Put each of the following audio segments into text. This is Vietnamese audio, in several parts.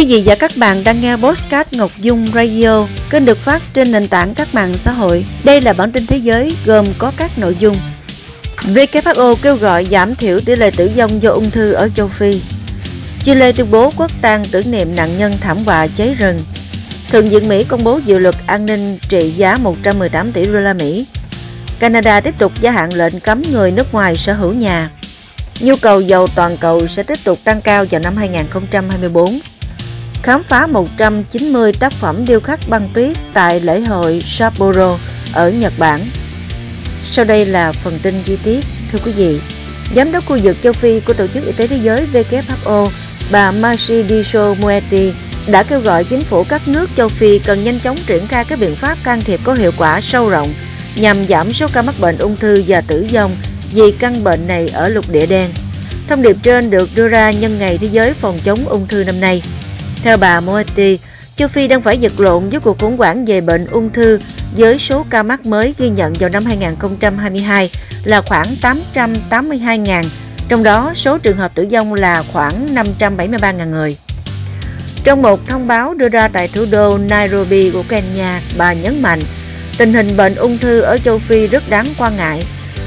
Quý vị và các bạn đang nghe Postcard Ngọc Dung Radio, kênh được phát trên nền tảng các mạng xã hội. Đây là bản tin thế giới gồm có các nội dung. WHO kêu gọi giảm thiểu tỷ lệ tử vong do ung thư ở châu Phi. Chile tuyên bố quốc tang tưởng niệm nạn nhân thảm họa cháy rừng. Thượng viện Mỹ công bố dự luật an ninh trị giá 118 tỷ đô la Mỹ. Canada tiếp tục gia hạn lệnh cấm người nước ngoài sở hữu nhà. Nhu cầu dầu toàn cầu sẽ tiếp tục tăng cao vào năm 2024 khám phá 190 tác phẩm điêu khắc băng tuyết tại lễ hội Sapporo ở Nhật Bản. Sau đây là phần tin chi tiết. Thưa quý vị, Giám đốc khu vực châu Phi của Tổ chức Y tế Thế giới WHO, bà Matshidiso Moeti đã kêu gọi chính phủ các nước châu Phi cần nhanh chóng triển khai các biện pháp can thiệp có hiệu quả sâu rộng nhằm giảm số ca mắc bệnh ung thư và tử vong vì căn bệnh này ở lục địa đen. Thông điệp trên được đưa ra nhân ngày Thế giới phòng chống ung thư năm nay. Theo bà Moeti, châu Phi đang phải vật lộn với cuộc khủng hoảng về bệnh ung thư với số ca mắc mới ghi nhận vào năm 2022 là khoảng 882.000, trong đó số trường hợp tử vong là khoảng 573.000 người. Trong một thông báo đưa ra tại thủ đô Nairobi của Kenya, bà nhấn mạnh tình hình bệnh ung thư ở châu Phi rất đáng quan ngại.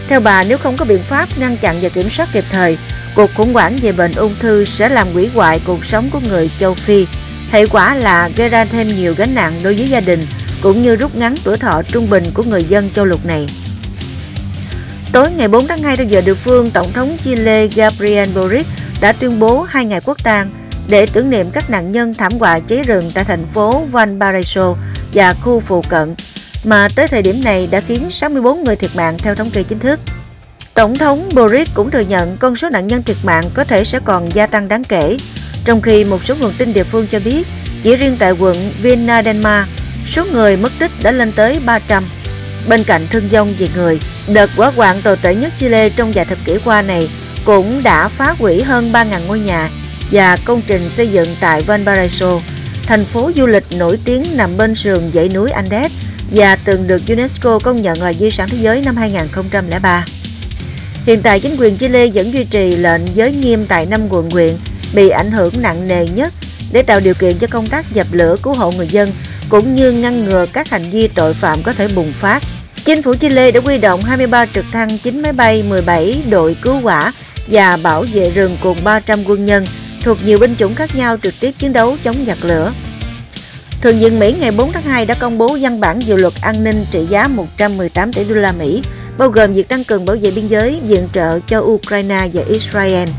Theo bà, nếu không có biện pháp ngăn chặn và kiểm soát kịp thời, Cuộc khủng hoảng về bệnh ung thư sẽ làm hủy hoại cuộc sống của người châu Phi. Hệ quả là gây ra thêm nhiều gánh nặng đối với gia đình, cũng như rút ngắn tuổi thọ trung bình của người dân châu lục này. Tối ngày 4 tháng 2 theo giờ địa phương, Tổng thống Chile Gabriel Boric đã tuyên bố hai ngày quốc tang để tưởng niệm các nạn nhân thảm họa cháy rừng tại thành phố Valparaiso và khu phụ cận, mà tới thời điểm này đã khiến 64 người thiệt mạng theo thống kê chính thức. Tổng thống Boris cũng thừa nhận con số nạn nhân thiệt mạng có thể sẽ còn gia tăng đáng kể, trong khi một số nguồn tin địa phương cho biết chỉ riêng tại quận Vienna, Denmark, số người mất tích đã lên tới 300. Bên cạnh thương vong về người, đợt hỏa hoạn tồi tệ nhất Chile trong vài thập kỷ qua này cũng đã phá hủy hơn 3.000 ngôi nhà và công trình xây dựng tại Valparaiso, thành phố du lịch nổi tiếng nằm bên sườn dãy núi Andes và từng được UNESCO công nhận là di sản thế giới năm 2003. Hiện tại chính quyền Chile vẫn duy trì lệnh giới nghiêm tại năm quận huyện bị ảnh hưởng nặng nề nhất để tạo điều kiện cho công tác dập lửa cứu hộ người dân cũng như ngăn ngừa các hành vi tội phạm có thể bùng phát. Chính phủ Chile đã huy động 23 trực thăng, 9 máy bay, 17 đội cứu hỏa và bảo vệ rừng cùng 300 quân nhân thuộc nhiều binh chủng khác nhau trực tiếp chiến đấu chống giặc lửa. Thượng viện Mỹ ngày 4 tháng 2 đã công bố văn bản dự luật an ninh trị giá 118 tỷ đô la Mỹ bao gồm việc tăng cường bảo vệ biên giới, viện trợ cho Ukraine và Israel.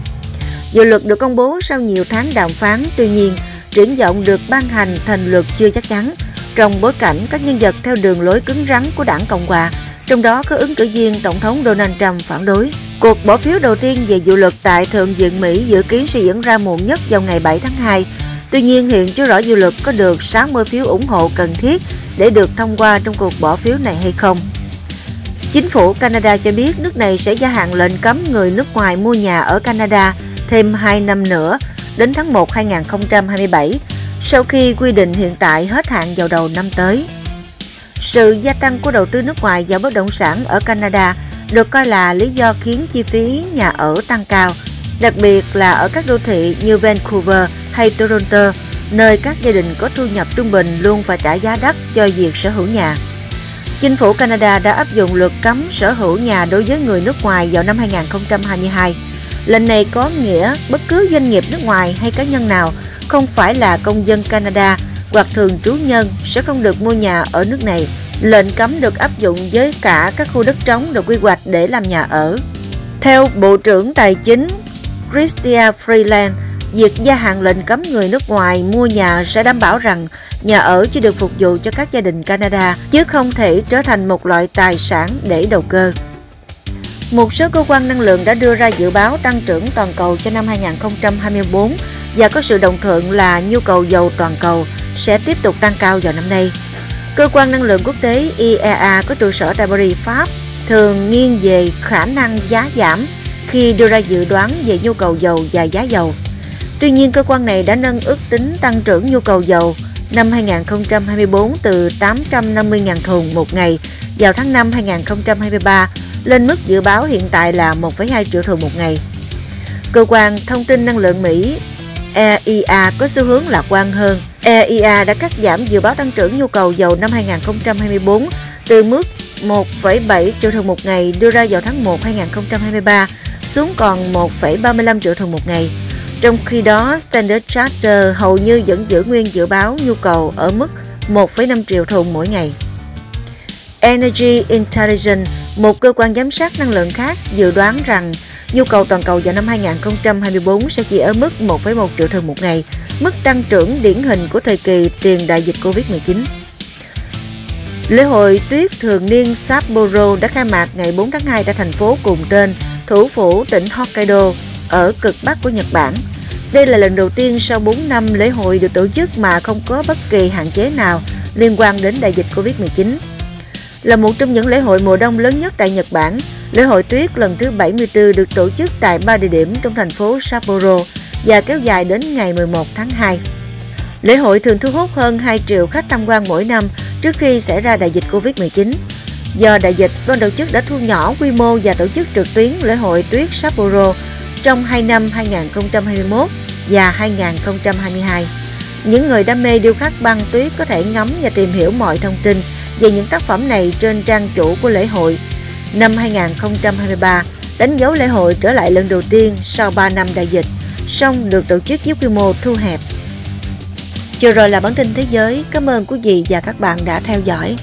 Dự luật được công bố sau nhiều tháng đàm phán, tuy nhiên, triển vọng được ban hành thành luật chưa chắc chắn, trong bối cảnh các nhân vật theo đường lối cứng rắn của đảng Cộng hòa, trong đó có ứng cử viên Tổng thống Donald Trump phản đối. Cuộc bỏ phiếu đầu tiên về dự luật tại Thượng viện Mỹ dự kiến sẽ diễn ra muộn nhất vào ngày 7 tháng 2. Tuy nhiên hiện chưa rõ dự luật có được 60 phiếu ủng hộ cần thiết để được thông qua trong cuộc bỏ phiếu này hay không. Chính phủ Canada cho biết nước này sẽ gia hạn lệnh cấm người nước ngoài mua nhà ở Canada thêm 2 năm nữa đến tháng 1 2027 sau khi quy định hiện tại hết hạn vào đầu năm tới. Sự gia tăng của đầu tư nước ngoài vào bất động sản ở Canada được coi là lý do khiến chi phí nhà ở tăng cao, đặc biệt là ở các đô thị như Vancouver hay Toronto, nơi các gia đình có thu nhập trung bình luôn phải trả giá đắt cho việc sở hữu nhà. Chính phủ Canada đã áp dụng luật cấm sở hữu nhà đối với người nước ngoài vào năm 2022. Lệnh này có nghĩa bất cứ doanh nghiệp nước ngoài hay cá nhân nào không phải là công dân Canada hoặc thường trú nhân sẽ không được mua nhà ở nước này. Lệnh cấm được áp dụng với cả các khu đất trống được quy hoạch để làm nhà ở. Theo Bộ trưởng Tài chính Christia Freeland, việc gia hạn lệnh cấm người nước ngoài mua nhà sẽ đảm bảo rằng nhà ở chỉ được phục vụ cho các gia đình Canada chứ không thể trở thành một loại tài sản để đầu cơ. Một số cơ quan năng lượng đã đưa ra dự báo tăng trưởng toàn cầu cho năm 2024 và có sự đồng thuận là nhu cầu dầu toàn cầu sẽ tiếp tục tăng cao vào năm nay. Cơ quan năng lượng quốc tế IEA có trụ sở tại Paris, Pháp thường nghiêng về khả năng giá giảm khi đưa ra dự đoán về nhu cầu dầu và giá dầu. Tuy nhiên, cơ quan này đã nâng ước tính tăng trưởng nhu cầu dầu năm 2024 từ 850.000 thùng một ngày vào tháng 5 2023 lên mức dự báo hiện tại là 1,2 triệu thùng một ngày. Cơ quan Thông tin Năng lượng Mỹ EIA có xu hướng lạc quan hơn. EIA đã cắt giảm dự báo tăng trưởng nhu cầu dầu năm 2024 từ mức 1,7 triệu thùng một ngày đưa ra vào tháng 1 2023 xuống còn 1,35 triệu thùng một ngày. Trong khi đó, Standard Charter hầu như vẫn giữ nguyên dự báo nhu cầu ở mức 1,5 triệu thùng mỗi ngày. Energy Intelligence, một cơ quan giám sát năng lượng khác, dự đoán rằng nhu cầu toàn cầu vào năm 2024 sẽ chỉ ở mức 1,1 triệu thùng một ngày, mức tăng trưởng điển hình của thời kỳ tiền đại dịch Covid-19. Lễ hội tuyết thường niên Sapporo đã khai mạc ngày 4 tháng 2 tại thành phố cùng tên, thủ phủ tỉnh Hokkaido, ở cực bắc của Nhật Bản. Đây là lần đầu tiên sau 4 năm lễ hội được tổ chức mà không có bất kỳ hạn chế nào liên quan đến đại dịch Covid-19. Là một trong những lễ hội mùa đông lớn nhất tại Nhật Bản, lễ hội tuyết lần thứ 74 được tổ chức tại ba địa điểm trong thành phố Sapporo và kéo dài đến ngày 11 tháng 2. Lễ hội thường thu hút hơn 2 triệu khách tham quan mỗi năm trước khi xảy ra đại dịch Covid-19. Do đại dịch, ban tổ chức đã thu nhỏ quy mô và tổ chức trực tuyến lễ hội tuyết Sapporo trong hai năm 2021 và 2022. Những người đam mê điêu khắc băng tuyết có thể ngắm và tìm hiểu mọi thông tin về những tác phẩm này trên trang chủ của lễ hội. Năm 2023 đánh dấu lễ hội trở lại lần đầu tiên sau 3 năm đại dịch, song được tổ chức với quy mô thu hẹp. chiều rồi là bản tin thế giới. Cảm ơn quý vị và các bạn đã theo dõi.